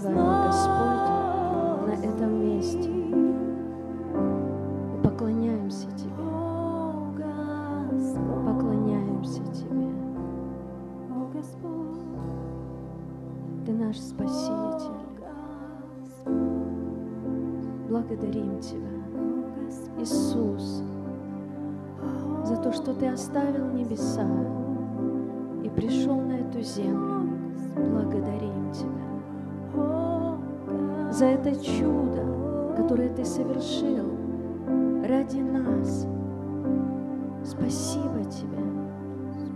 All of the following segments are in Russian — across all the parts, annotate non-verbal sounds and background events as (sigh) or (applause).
Твоя, Господь, на этом месте. Мы поклоняемся Тебе. Поклоняемся Тебе. Ты наш Спаситель. Благодарим Тебя, Иисус, за то, что Ты оставил небеса и пришел на эту землю. Благодарим Тебя за это чудо, которое Ты совершил ради нас. Спасибо Тебе,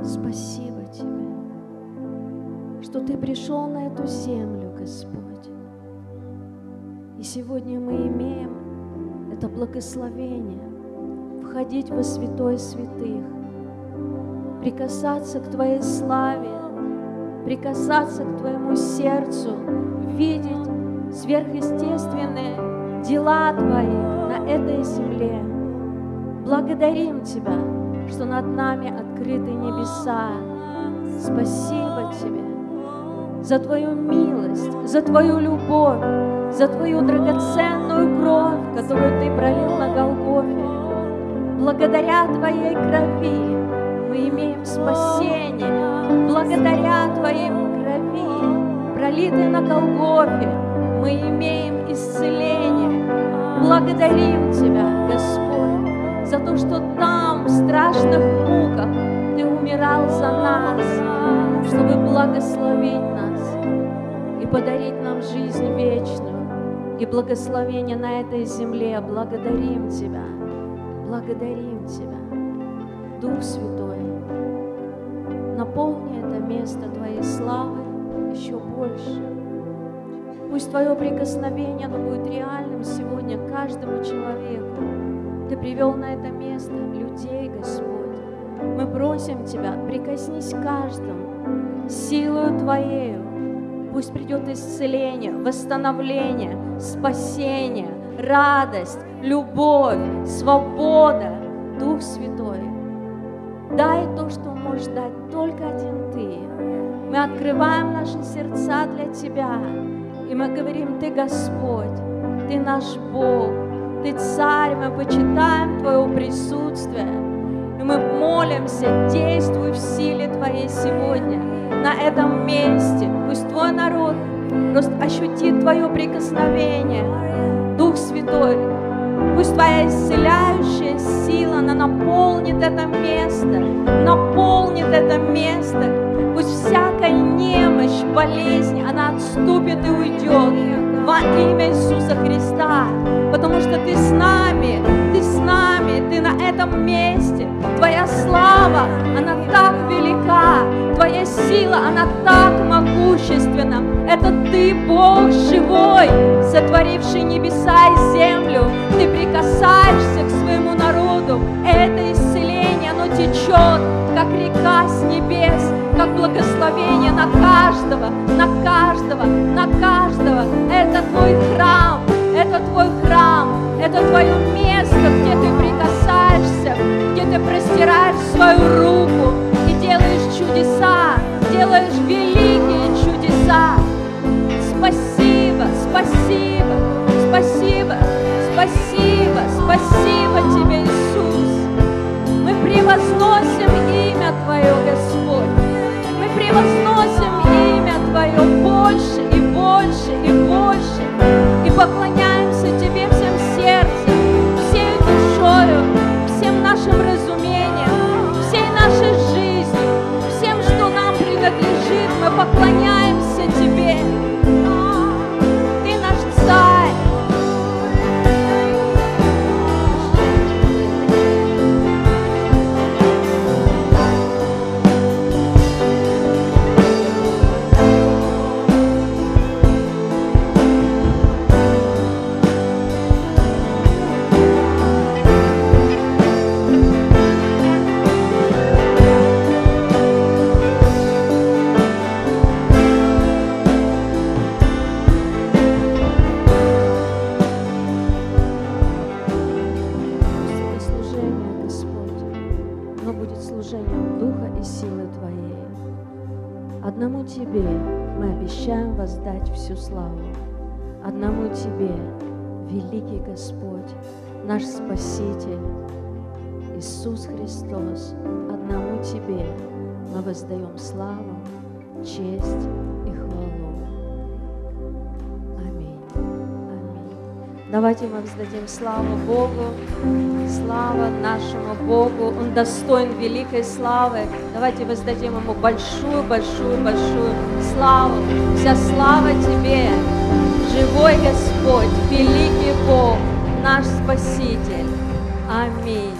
спасибо Тебе, что Ты пришел на эту землю, Господь. И сегодня мы имеем это благословение входить во святой святых, прикасаться к Твоей славе, прикасаться к Твоему сердцу, видеть сверхъестественные дела Твои на этой земле. Благодарим Тебя, что над нами открыты небеса. Спасибо Тебе за Твою милость, за Твою любовь, за Твою драгоценную кровь, которую Ты пролил на Голгофе. Благодаря Твоей крови мы имеем спасение. Благодаря Твоей крови, пролитой на Голгофе, мы имеем исцеление. Благодарим Тебя, Господь, за то, что там, в страшных муках, Ты умирал за нас, чтобы благословить нас и подарить нам жизнь вечную и благословение на этой земле. Благодарим Тебя, благодарим Тебя, Дух Святой. Наполни это место Твоей славы еще больше. Пусть Твое прикосновение, оно будет реальным сегодня каждому человеку. Ты привел на это место людей, Господь. Мы просим Тебя, прикоснись каждому силою Твоею. Пусть придет исцеление, восстановление, спасение, радость, любовь, свобода, Дух Святой. Дай то, что можешь дать только один Ты. Мы открываем наши сердца для Тебя. И мы говорим, Ты Господь, Ты наш Бог, Ты Царь, мы почитаем Твое присутствие. И мы молимся, действуй в силе Твоей сегодня, на этом месте. Пусть Твой народ просто ощутит Твое прикосновение. Дух Святой, пусть Твоя исцеляющая сила, она наполнит это место, наполнит это место. Болезнь, она отступит и уйдет во имя Иисуса Христа, потому что Ты с нами, Ты с нами, Ты на этом месте. Твоя слава, она так велика, Твоя сила, она так могущественна. Это Ты, Бог живой, сотворивший небеса и землю. Ты прикасаешься к своему народу. Это исцеление, оно течет, как река с небес, как благословение на каждого, на каждого, на каждого. Это Твой храм, это Твой храм, это Твое место, где Ты прикасаешься, где Ты простираешь свою руку и делаешь чудеса, делаешь великие чудеса. Спасибо, спасибо, спасибо, спасибо, спасибо Тебе, Иисус. Мы превозносим имя Твое, Господь. Превозносим одному Тебе, великий Господь, наш Спаситель, Иисус Христос, одному Тебе мы воздаем славу, честь и хвалу. Аминь. Аминь. Давайте мы воздадим славу Богу, слава нашему Богу. Он достоин великой славы. Давайте воздадим Ему большую, большую, большую славу. Вся слава Тебе, живой Господь, великий Бог, наш Спаситель. Аминь.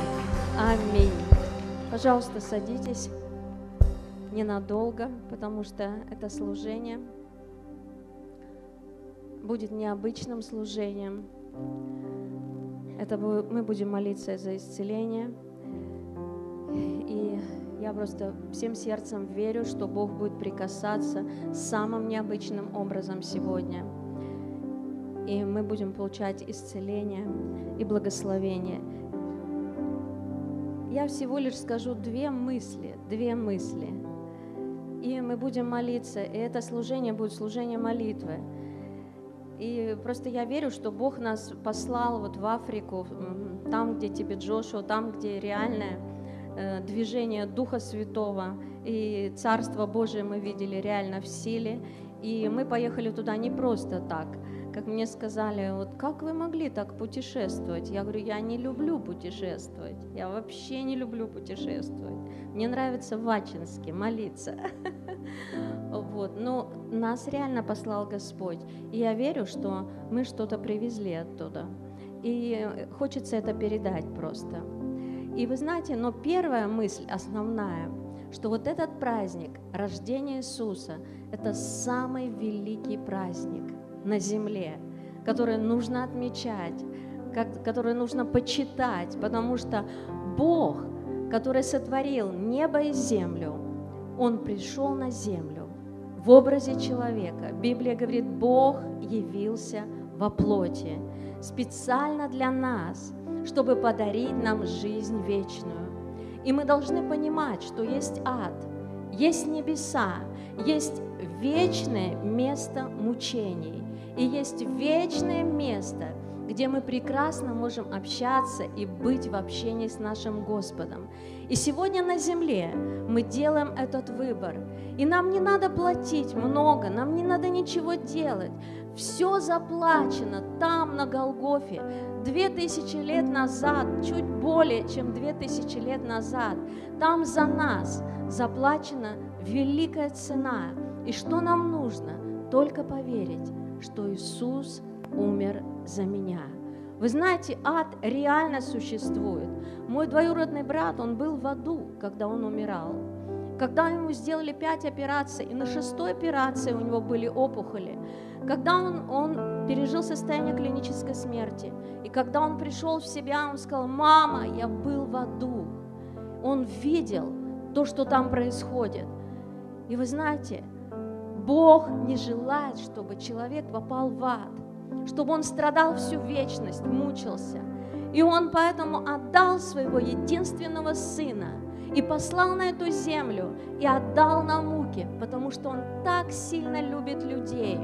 Аминь. Пожалуйста, садитесь ненадолго, потому что это служение будет необычным служением. Это мы будем молиться за исцеление. И я просто всем сердцем верю, что Бог будет прикасаться самым необычным образом сегодня. И мы будем получать исцеление и благословение. Я всего лишь скажу две мысли, две мысли. И мы будем молиться, и это служение будет служение молитвы. И просто я верю, что Бог нас послал вот в Африку, там, где тебе Джошуа, там, где реальное э, движение Духа Святого и Царство Божие мы видели реально в силе. И мы поехали туда не просто так – как мне сказали, вот как вы могли так путешествовать? Я говорю, я не люблю путешествовать, я вообще не люблю путешествовать. Мне нравится в Ачинске молиться. (laughs) Вот. Но нас реально послал Господь. И я верю, что мы что-то привезли оттуда. И хочется это передать просто. И вы знаете, но первая мысль, основная, что вот этот праздник, рождение Иисуса, это самый великий праздник – на земле, которые нужно отмечать, которые нужно почитать, потому что Бог, который сотворил небо и землю, Он пришел на землю в образе человека. Библия говорит, Бог явился во плоти специально для нас, чтобы подарить нам жизнь вечную. И мы должны понимать, что есть ад, есть небеса, есть вечное место мучений. И есть вечное место, где мы прекрасно можем общаться и быть в общении с нашим Господом. И сегодня на земле мы делаем этот выбор. И нам не надо платить много, нам не надо ничего делать. Все заплачено там, на Голгофе. Две тысячи лет назад, чуть более, чем две тысячи лет назад, там за нас заплачена великая цена. И что нам нужно? Только поверить что Иисус умер за меня. Вы знаете, ад реально существует. Мой двоюродный брат, он был в аду, когда он умирал. Когда ему сделали пять операций, и на шестой операции у него были опухоли, когда он, он пережил состояние клинической смерти, и когда он пришел в себя, он сказал, мама, я был в аду. Он видел то, что там происходит. И вы знаете, Бог не желает, чтобы человек попал в ад, чтобы он страдал всю вечность, мучился. И он поэтому отдал своего единственного сына и послал на эту землю и отдал на муки, потому что он так сильно любит людей,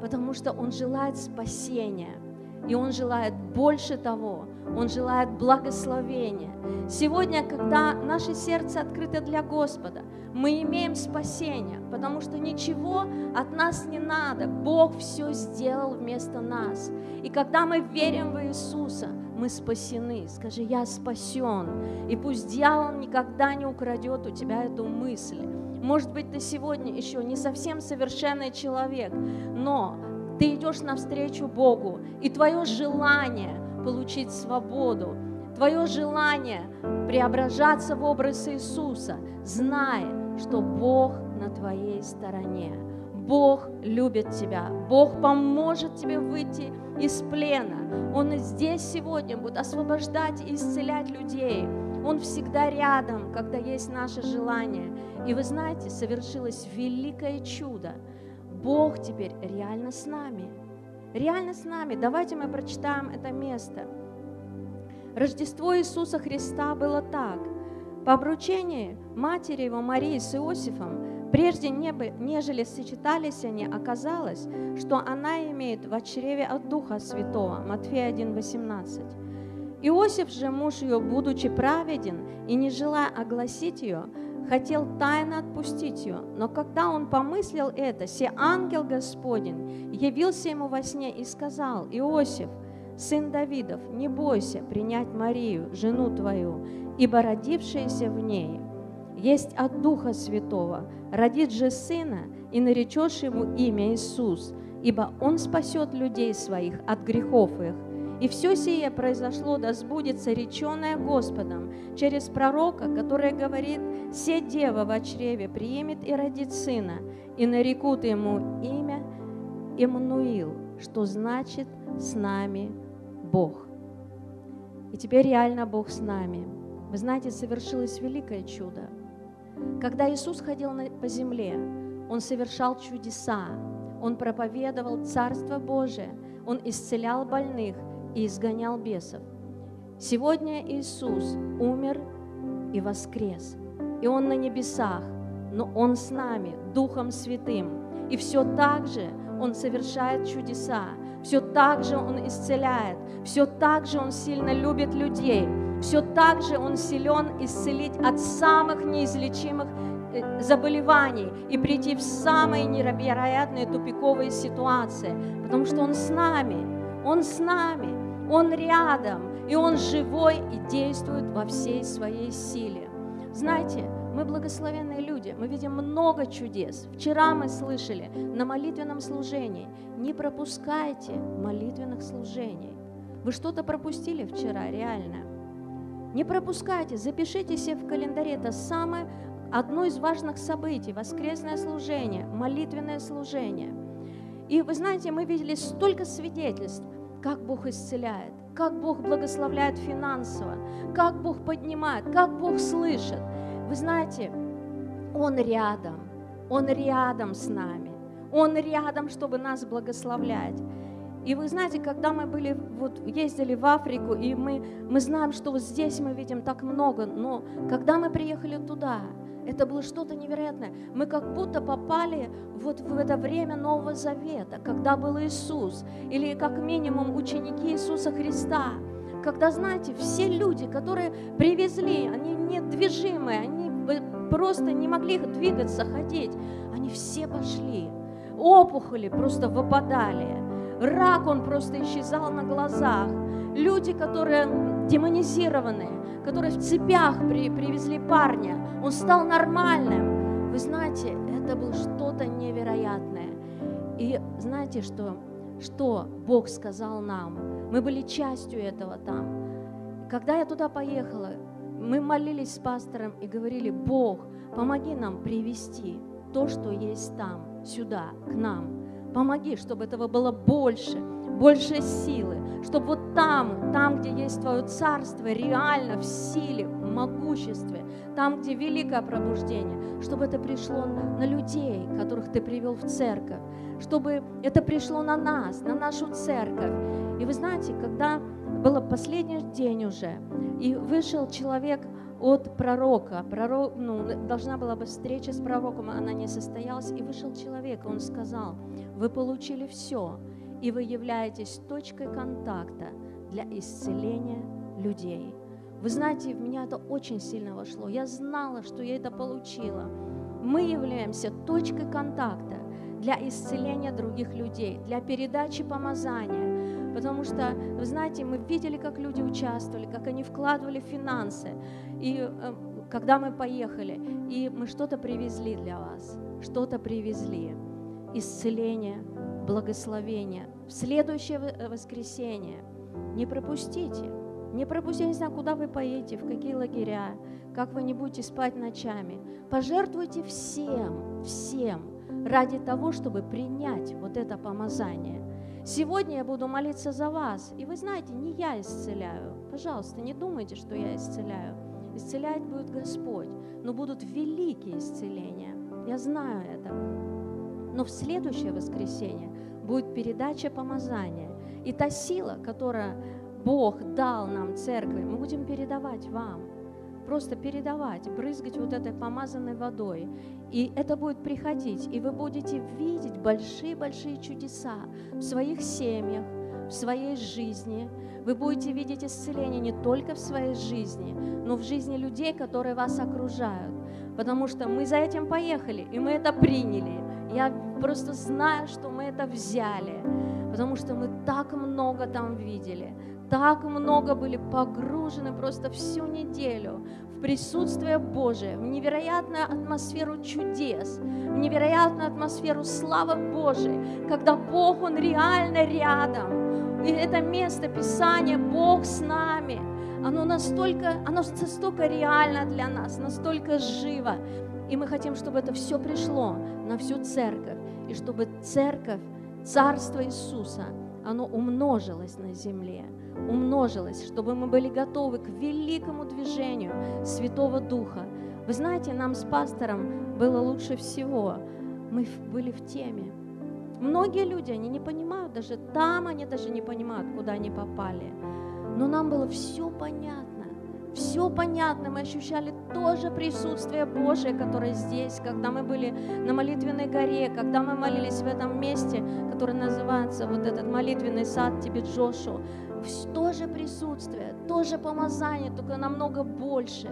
потому что он желает спасения. И Он желает больше того, Он желает благословения. Сегодня, когда наше сердце открыто для Господа, мы имеем спасение, потому что ничего от нас не надо. Бог все сделал вместо нас. И когда мы верим в Иисуса, мы спасены. Скажи, я спасен. И пусть дьявол никогда не украдет у тебя эту мысль. Может быть, ты сегодня еще не совсем совершенный человек, но ты идешь навстречу Богу, и твое желание получить свободу, твое желание преображаться в образ Иисуса, зная, что Бог на твоей стороне. Бог любит тебя, Бог поможет тебе выйти из плена. Он здесь сегодня будет освобождать и исцелять людей. Он всегда рядом, когда есть наше желание. И вы знаете, совершилось великое чудо – Бог теперь реально с нами. Реально с нами. Давайте мы прочитаем это место. Рождество Иисуса Христа было так. По обручении матери его Марии с Иосифом Прежде, нежели сочетались они, оказалось, что она имеет в чреве от Духа Святого. Матфея 1,18. Иосиф же, муж ее, будучи праведен и не желая огласить ее, хотел тайно отпустить ее. Но когда он помыслил это, се ангел Господень явился ему во сне и сказал, Иосиф, сын Давидов, не бойся принять Марию, жену твою, ибо родившаяся в ней есть от Духа Святого, родит же сына, и наречешь ему имя Иисус, ибо он спасет людей своих от грехов их. И все сие произошло, да сбудется реченное Господом через пророка, который говорит, «Се дева в чреве приемет и родит сына, и нарекут ему имя Иммануил, что значит «с нами Бог». И теперь реально Бог с нами. Вы знаете, совершилось великое чудо – когда Иисус ходил по земле, Он совершал чудеса, Он проповедовал Царство Божие, Он исцелял больных и изгонял бесов. Сегодня Иисус умер и воскрес, и Он на небесах, но Он с нами, Духом Святым. И все так же Он совершает чудеса, все так же Он исцеляет, все так же Он сильно любит людей – все так же Он силен исцелить от самых неизлечимых э, заболеваний и прийти в самые невероятные тупиковые ситуации, потому что Он с нами, Он с нами, Он рядом, и Он живой и действует во всей своей силе. Знаете, мы благословенные люди, мы видим много чудес. Вчера мы слышали на молитвенном служении, не пропускайте молитвенных служений. Вы что-то пропустили вчера, реально? Не пропускайте, запишите себе в календаре. Это самое одно из важных событий – воскресное служение, молитвенное служение. И вы знаете, мы видели столько свидетельств, как Бог исцеляет, как Бог благословляет финансово, как Бог поднимает, как Бог слышит. Вы знаете, Он рядом, Он рядом с нами, Он рядом, чтобы нас благословлять. И вы знаете, когда мы были, вот ездили в Африку, и мы, мы знаем, что вот здесь мы видим так много, но когда мы приехали туда, это было что-то невероятное. Мы как будто попали вот в это время Нового Завета, когда был Иисус, или как минимум ученики Иисуса Христа. Когда, знаете, все люди, которые привезли, они недвижимые, они просто не могли двигаться, ходить, они все пошли. Опухоли просто выпадали Рак, он просто исчезал на глазах. Люди, которые демонизированные, которые в цепях при, привезли парня, он стал нормальным. Вы знаете, это было что-то невероятное. И знаете, что, что Бог сказал нам? Мы были частью этого там. Когда я туда поехала, мы молились с пастором и говорили, Бог, помоги нам привести то, что есть там, сюда, к нам. Помоги, чтобы этого было больше, больше силы, чтобы вот там, там, где есть Твое Царство, реально в силе, в могуществе, там, где великое пробуждение, чтобы это пришло на людей, которых Ты привел в церковь, чтобы это пришло на нас, на нашу церковь. И вы знаете, когда был последний день уже, и вышел человек от пророка. Пророк, ну, должна была быть встреча с пророком, она не состоялась. И вышел человек, он сказал, вы получили все, и вы являетесь точкой контакта для исцеления людей. Вы знаете, в меня это очень сильно вошло. Я знала, что я это получила. Мы являемся точкой контакта для исцеления других людей, для передачи помазания. Потому что, вы знаете, мы видели, как люди участвовали, как они вкладывали финансы. И э, когда мы поехали, и мы что-то привезли для вас, что-то привезли. Исцеление, благословение. В следующее э, воскресенье не пропустите. Не пропустите, не знаю, куда вы поедете, в какие лагеря, как вы не будете спать ночами. Пожертвуйте всем, всем ради того, чтобы принять вот это помазание. Сегодня я буду молиться за вас. И вы знаете, не я исцеляю. Пожалуйста, не думайте, что я исцеляю. Исцелять будет Господь, но будут великие исцеления. Я знаю это. Но в следующее воскресенье будет передача помазания. И та сила, которую Бог дал нам, церкви, мы будем передавать вам. просто передавать, брызгать вот этой помазанной водой. И это будет приходить, и вы будете видеть большие-большие чудеса в своих семьях, в своей жизни. Вы будете видеть исцеление не только в своей жизни, но в жизни людей, которые вас окружают. Потому что мы за этим поехали, и мы это приняли. Я просто знаю, что мы это взяли, потому что мы так много там видели так много были погружены просто всю неделю в присутствие Божие, в невероятную атмосферу чудес, в невероятную атмосферу славы Божией, когда Бог, Он реально рядом. И это место Писания, Бог с нами, оно настолько, оно настолько реально для нас, настолько живо. И мы хотим, чтобы это все пришло на всю церковь, и чтобы церковь, Царство Иисуса, оно умножилось на земле умножилось, чтобы мы были готовы к великому движению Святого Духа. Вы знаете, нам с пастором было лучше всего. Мы были в теме. Многие люди, они не понимают, даже там они даже не понимают, куда они попали. Но нам было все понятно. Все понятно, мы ощущали тоже присутствие Божие, которое здесь, когда мы были на молитвенной горе, когда мы молились в этом месте, которое называется вот этот молитвенный сад тебе Джошу тоже присутствие, тоже помазание, только намного больше.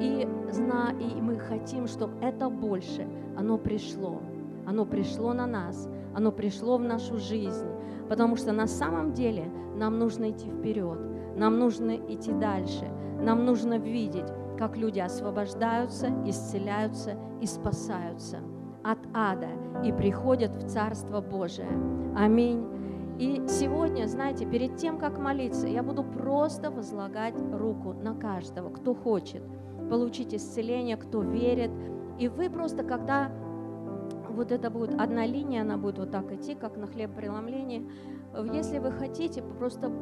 И, зна, и мы хотим, чтобы это больше, оно пришло. Оно пришло на нас, оно пришло в нашу жизнь. Потому что на самом деле нам нужно идти вперед, нам нужно идти дальше, нам нужно видеть, как люди освобождаются, исцеляются и спасаются от ада и приходят в Царство Божие. Аминь. И сегодня, знаете, перед тем, как молиться, я буду просто возлагать руку на каждого, кто хочет получить исцеление, кто верит. И вы просто, когда вот это будет одна линия, она будет вот так идти, как на хлебопреломлении, если вы хотите, просто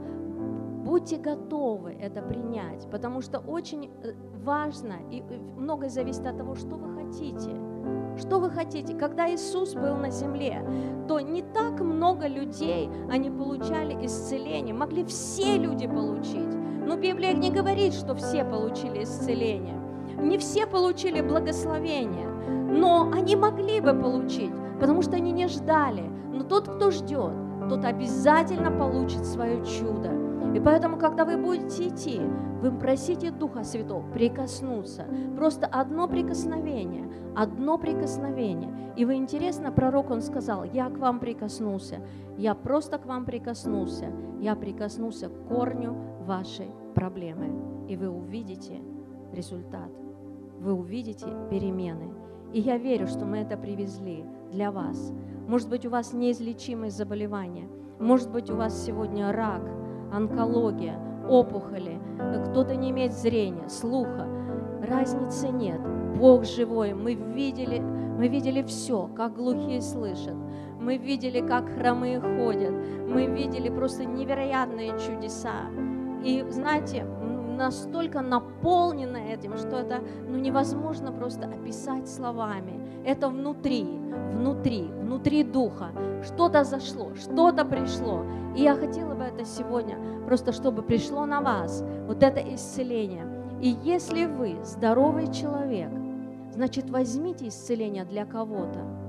будьте готовы это принять, потому что очень э, важно и многое зависит от того, что вы хотите – что вы хотите? Когда Иисус был на земле, то не так много людей, они получали исцеление. Могли все люди получить. Но Библия не говорит, что все получили исцеление. Не все получили благословение. Но они могли бы получить, потому что они не ждали. Но тот, кто ждет, тот обязательно получит свое чудо. И поэтому, когда вы будете идти, вы просите Духа Святого прикоснуться. Просто одно прикосновение, одно прикосновение. И вы интересно, пророк, он сказал, я к вам прикоснулся, я просто к вам прикоснулся, я прикоснулся к корню вашей проблемы. И вы увидите результат, вы увидите перемены. И я верю, что мы это привезли для вас. Может быть, у вас неизлечимые заболевания, может быть, у вас сегодня рак, онкология, опухоли, кто-то не имеет зрения, слуха. Разницы нет. Бог живой. Мы видели, мы видели все, как глухие слышат. Мы видели, как хромые ходят. Мы видели просто невероятные чудеса. И знаете, настолько наполнено этим, что это ну, невозможно просто описать словами. Это внутри, внутри, внутри духа. Что-то зашло, что-то пришло. И я хотела бы это сегодня, просто чтобы пришло на вас вот это исцеление. И если вы здоровый человек, значит возьмите исцеление для кого-то.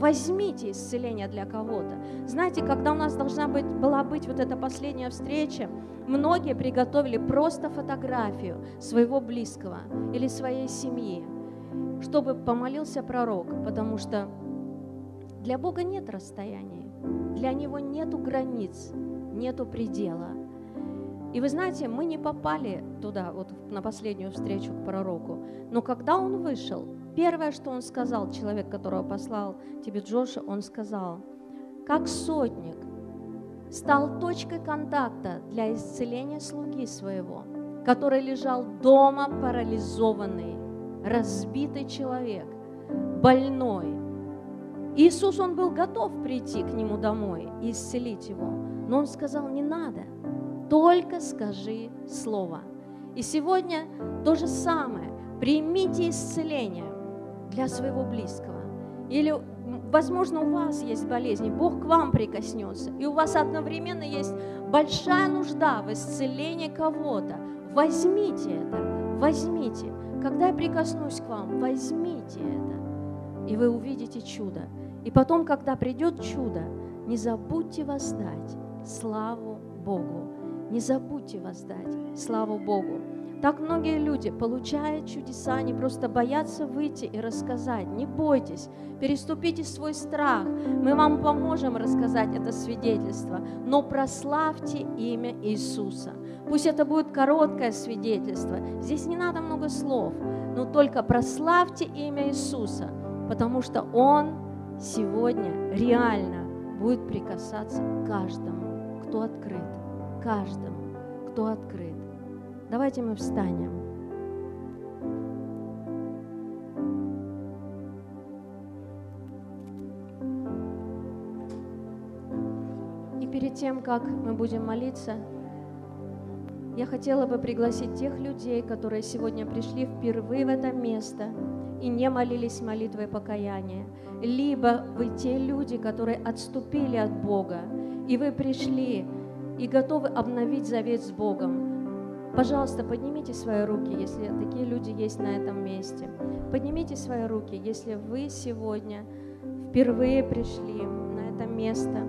Возьмите исцеление для кого-то. Знаете, когда у нас должна быть, была быть вот эта последняя встреча, многие приготовили просто фотографию своего близкого или своей семьи, чтобы помолился пророк, потому что для Бога нет расстояний, для Него нету границ, нету предела. И вы знаете, мы не попали туда, вот на последнюю встречу к пророку, но когда он вышел, Первое, что он сказал, человек, которого послал тебе Джоша, он сказал, как сотник стал точкой контакта для исцеления слуги своего, который лежал дома парализованный, разбитый человек, больной. Иисус, он был готов прийти к нему домой и исцелить его, но он сказал, не надо, только скажи слово. И сегодня то же самое. Примите исцеление для своего близкого. Или, возможно, у вас есть болезни, Бог к вам прикоснется, и у вас одновременно есть большая нужда в исцелении кого-то. Возьмите это, Возьмите. Когда я прикоснусь к вам, возьмите это, и вы увидите чудо. И потом, когда придет чудо, не забудьте воздать славу Богу. Не забудьте воздать славу Богу. Так многие люди, получая чудеса, они просто боятся выйти и рассказать. Не бойтесь, переступите свой страх. Мы вам поможем рассказать это свидетельство, но прославьте имя Иисуса. Пусть это будет короткое свидетельство. Здесь не надо много слов, но только прославьте имя Иисуса, потому что Он сегодня реально будет прикасаться к каждому, кто открыт, каждому, кто открыт. Давайте мы встанем. И перед тем, как мы будем молиться, я хотела бы пригласить тех людей, которые сегодня пришли впервые в это место и не молились молитвой покаяния. Либо вы те люди, которые отступили от Бога, и вы пришли и готовы обновить завет с Богом. Пожалуйста, поднимите свои руки, если такие люди есть на этом месте. Поднимите свои руки, если вы сегодня впервые пришли на это место.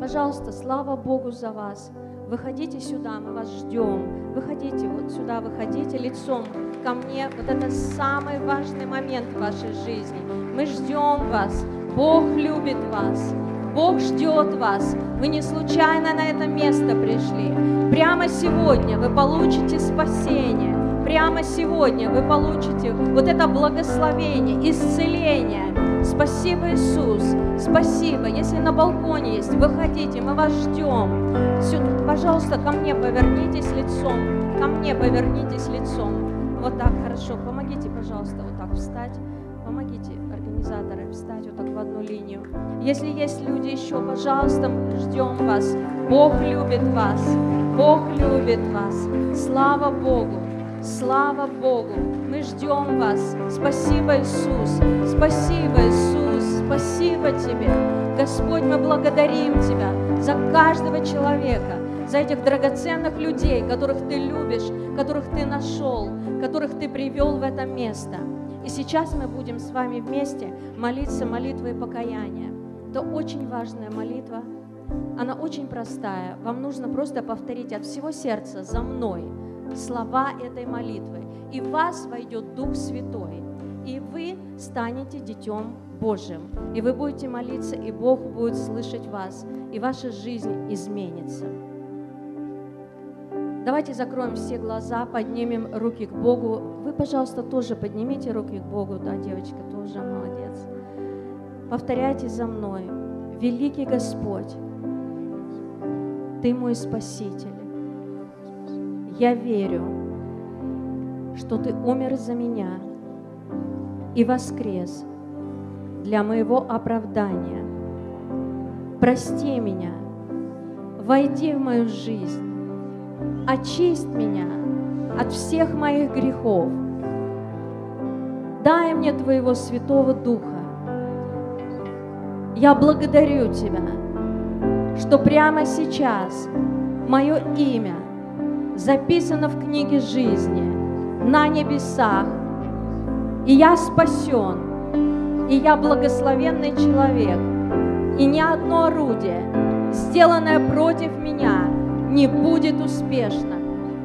Пожалуйста, слава Богу за вас. Выходите сюда, мы вас ждем. Выходите вот сюда, выходите лицом ко мне. Вот это самый важный момент в вашей жизни. Мы ждем вас. Бог любит вас. Бог ждет вас. Вы не случайно на это место пришли. Прямо сегодня вы получите спасение. Прямо сегодня вы получите вот это благословение, исцеление. Спасибо, Иисус. Спасибо. Если на балконе есть, выходите, мы вас ждем. Сюда, пожалуйста, ко мне повернитесь лицом. Ко мне повернитесь лицом. Вот так, хорошо. Помогите, пожалуйста, вот так встать. Помогите организаторы встать вот так в одну линию. Если есть люди еще, пожалуйста, ждем вас. Бог любит вас. Бог любит вас. Слава Богу. Слава Богу. Мы ждем вас. Спасибо, Иисус. Спасибо, Иисус. Спасибо Тебе. Господь, мы благодарим Тебя за каждого человека, за этих драгоценных людей, которых Ты любишь, которых Ты нашел, которых Ты привел в это место. И сейчас мы будем с вами вместе молиться молитвой покаяния. Это очень важная молитва. Она очень простая. Вам нужно просто повторить от всего сердца за мной слова этой молитвы. И в вас войдет Дух Святой. И вы станете Детем Божьим. И вы будете молиться, и Бог будет слышать вас. И ваша жизнь изменится. Давайте закроем все глаза, поднимем руки к Богу. Вы, пожалуйста, тоже поднимите руки к Богу. Да, девочка, тоже молодец. Повторяйте за мной. Великий Господь, Ты мой Спаситель. Я верю, что Ты умер за меня и воскрес для моего оправдания. Прости меня, войди в мою жизнь, очисть меня от всех моих грехов. Дай мне Твоего Святого Духа. Я благодарю Тебя, что прямо сейчас мое имя записано в книге жизни на небесах, и я спасен, и я благословенный человек, и ни одно орудие, сделанное против меня, не будет успешно.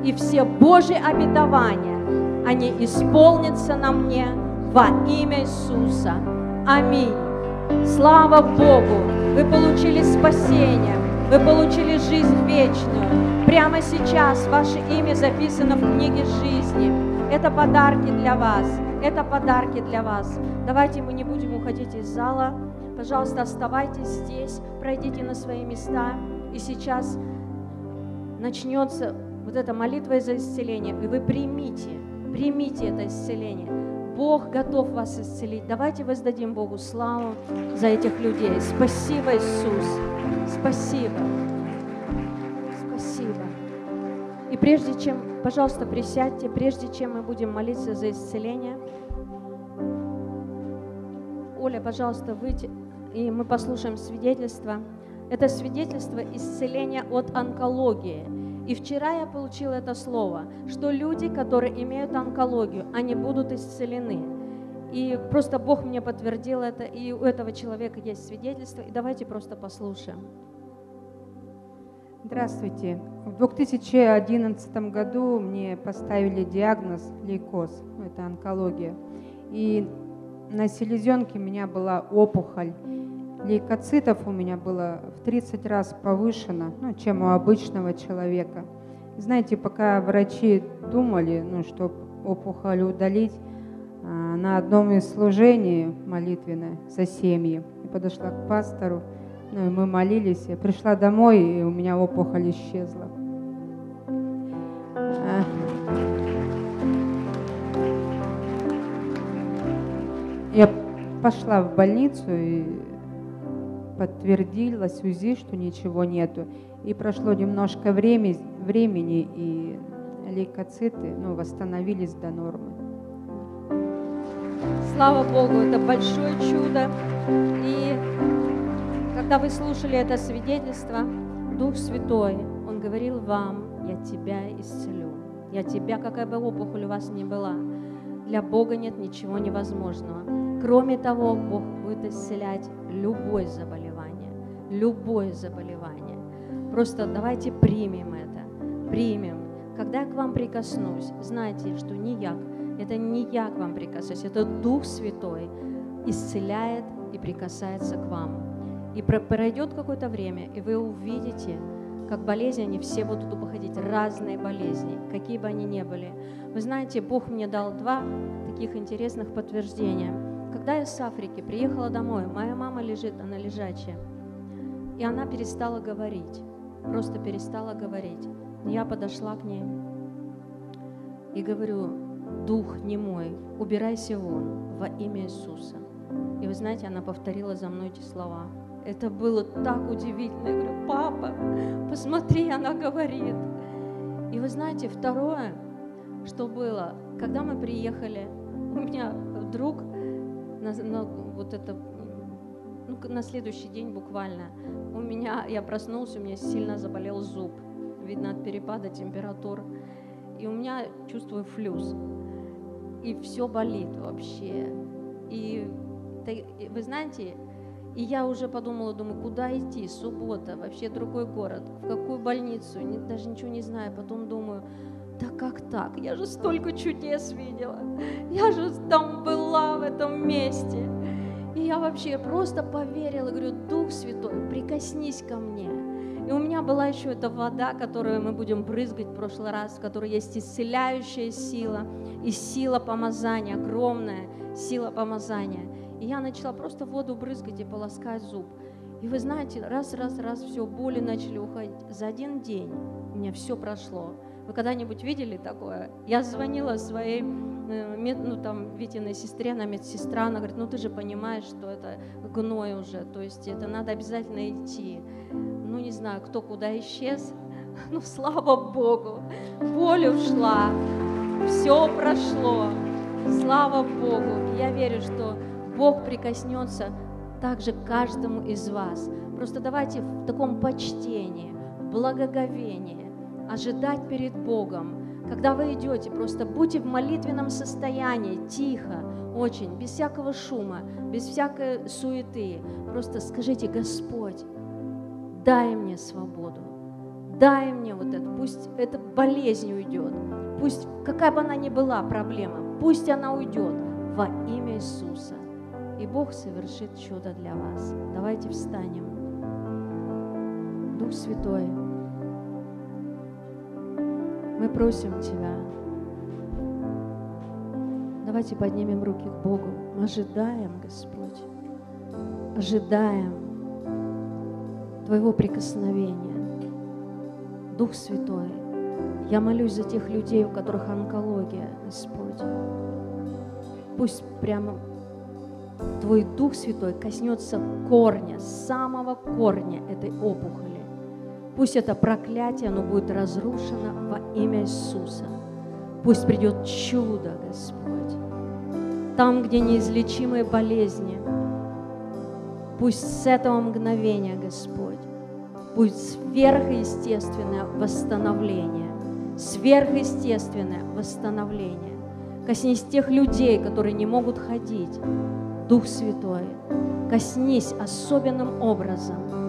И все Божьи обетования, они исполнятся на мне во имя Иисуса. Аминь. Слава Богу! Вы получили спасение, вы получили жизнь вечную. Прямо сейчас ваше имя записано в книге жизни. Это подарки для вас. Это подарки для вас. Давайте мы не будем уходить из зала. Пожалуйста, оставайтесь здесь, пройдите на свои места. И сейчас начнется вот эта молитва за исцеление, и вы примите, примите это исцеление. Бог готов вас исцелить. Давайте воздадим Богу славу за этих людей. Спасибо, Иисус. Спасибо. Спасибо. И прежде чем, пожалуйста, присядьте, прежде чем мы будем молиться за исцеление, Оля, пожалуйста, выйти, и мы послушаем свидетельство. Это свидетельство исцеления от онкологии. И вчера я получила это слово, что люди, которые имеют онкологию, они будут исцелены. И просто Бог мне подтвердил это, и у этого человека есть свидетельство. И давайте просто послушаем. Здравствуйте. В 2011 году мне поставили диагноз лейкоз, это онкология. И на селезенке у меня была опухоль. Лейкоцитов у меня было в 30 раз повышено, ну, чем у обычного человека. Знаете, пока врачи думали, ну, что опухоль удалить, а, на одном из служений молитвенное за семьи, я подошла к пастору, ну и мы молились. Я пришла домой, и у меня опухоль исчезла. А. Я пошла в больницу и подтвердилась УЗИ, что ничего нету. И прошло немножко времени, и лейкоциты ну, восстановились до нормы. Слава Богу, это большое чудо. И когда вы слушали это свидетельство, Дух Святой, Он говорил вам, я тебя исцелю. Я тебя, какая бы опухоль у вас ни была. Для Бога нет ничего невозможного. Кроме того, Бог будет исцелять любое заболевание. Любое заболевание. Просто давайте примем это. Примем. Когда я к вам прикоснусь, знайте, что не я, это не я к вам прикасаюсь, это Дух Святой исцеляет и прикасается к вам. И пройдет какое-то время, и вы увидите, как болезни, они все будут уходить, разные болезни, какие бы они ни были. Вы знаете, Бог мне дал два таких интересных подтверждения. Когда я с Африки приехала домой, моя мама лежит, она лежачая, и она перестала говорить, просто перестала говорить. Я подошла к ней и говорю, дух не мой, убирайся вон во имя Иисуса. И вы знаете, она повторила за мной эти слова – это было так удивительно. Я говорю, папа, посмотри, она говорит. И вы знаете, второе, что было, когда мы приехали, у меня вдруг на, на вот это ну, на следующий день буквально у меня я проснулся, у меня сильно заболел зуб, видно от перепада температур, и у меня чувствую флюс, и все болит вообще, и вы знаете, и я уже подумала, думаю, куда идти, суббота, вообще другой город, в какую больницу, даже ничего не знаю. Потом думаю, да как так? Я же столько чудес видела. Я же там была в этом месте. И я вообще просто поверила, говорю, Дух Святой, прикоснись ко мне. И у меня была еще эта вода, которую мы будем брызгать в прошлый раз, в которой есть исцеляющая сила и сила помазания, огромная сила помазания. И я начала просто воду брызгать и полоскать зуб. И вы знаете, раз, раз, раз, все, боли начали уходить. За один день у меня все прошло. Вы когда-нибудь видели такое? Я звонила своей, э, ну там, Витиной сестре, она медсестра, она говорит, ну ты же понимаешь, что это гной уже, то есть это надо обязательно идти. Ну не знаю, кто куда исчез, (laughs) ну слава Богу, боль ушла, все прошло, слава Богу. Я верю, что Бог прикоснется также к каждому из вас. Просто давайте в таком почтении, благоговении ожидать перед Богом. Когда вы идете, просто будьте в молитвенном состоянии, тихо, очень, без всякого шума, без всякой суеты. Просто скажите, Господь, дай мне свободу, дай мне вот это, пусть эта болезнь уйдет, пусть какая бы она ни была проблема, пусть она уйдет во имя Иисуса и Бог совершит чудо для вас. Давайте встанем. Дух Святой, мы просим Тебя, давайте поднимем руки к Богу. Мы ожидаем, Господь, ожидаем Твоего прикосновения. Дух Святой, я молюсь за тех людей, у которых онкология, Господь. Пусть прямо Твой Дух Святой коснется корня, самого корня этой опухоли. Пусть это проклятие, оно будет разрушено во имя Иисуса. Пусть придет чудо, Господь. Там, где неизлечимые болезни, пусть с этого мгновения, Господь, будет сверхъестественное восстановление. Сверхъестественное восстановление. Коснись тех людей, которые не могут ходить. Дух Святой, коснись особенным образом.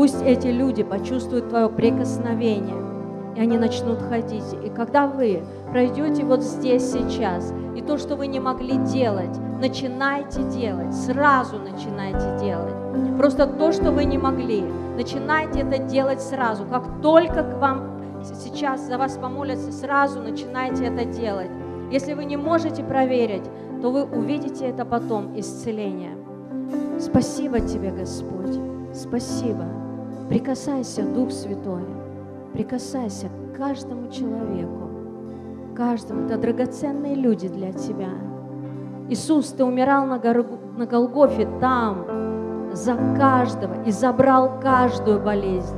Пусть эти люди почувствуют Твое прикосновение, и они начнут ходить. И когда вы пройдете вот здесь сейчас, и то, что вы не могли делать, начинайте делать, сразу начинайте делать. Просто то, что вы не могли, начинайте это делать сразу. Как только к вам сейчас за вас помолятся, сразу начинайте это делать. Если вы не можете проверить, то вы увидите это потом, исцеление. Спасибо тебе, Господь. Спасибо. Прикасайся, Дух Святой. Прикасайся к каждому человеку. Каждому. Это драгоценные люди для тебя. Иисус, ты умирал на, гор... на Голгофе там, за каждого, и забрал каждую болезнь.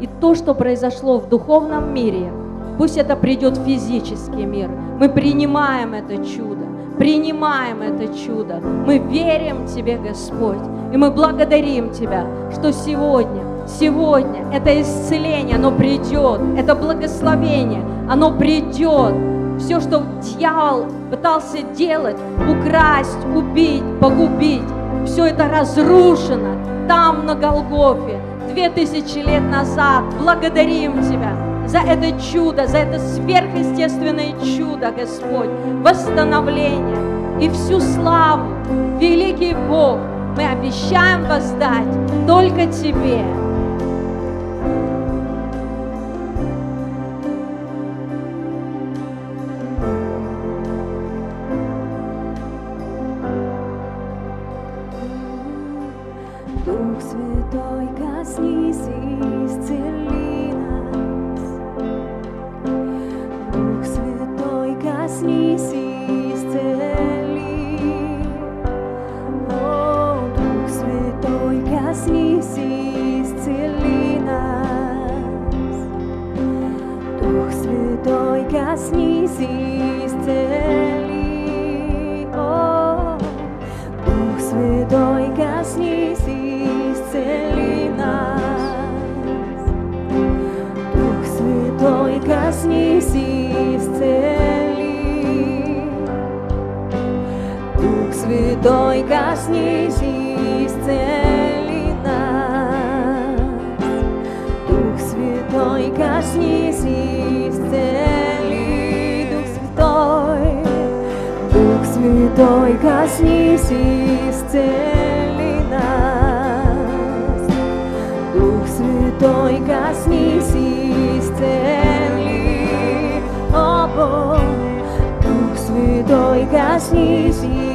И то, что произошло в духовном мире, пусть это придет в физический мир. Мы принимаем это чудо, принимаем это чудо. Мы верим Тебе, Господь, и мы благодарим Тебя, что сегодня, сегодня это исцеление, оно придет, это благословение, оно придет. Все, что дьявол пытался делать, украсть, убить, погубить, все это разрушено там, на Голгофе, две тысячи лет назад. Благодарим Тебя за это чудо, за это сверхъестественное чудо, Господь, восстановление и всю славу, великий Бог, мы обещаем воздать только Тебе. Коснись исцели нас. Дух Святой, коснись исцели. Дух Святой, Дух Святой, коснись исцели нас. Дух Святой, коснись исцели. О, Бог, Дух Святой, коснись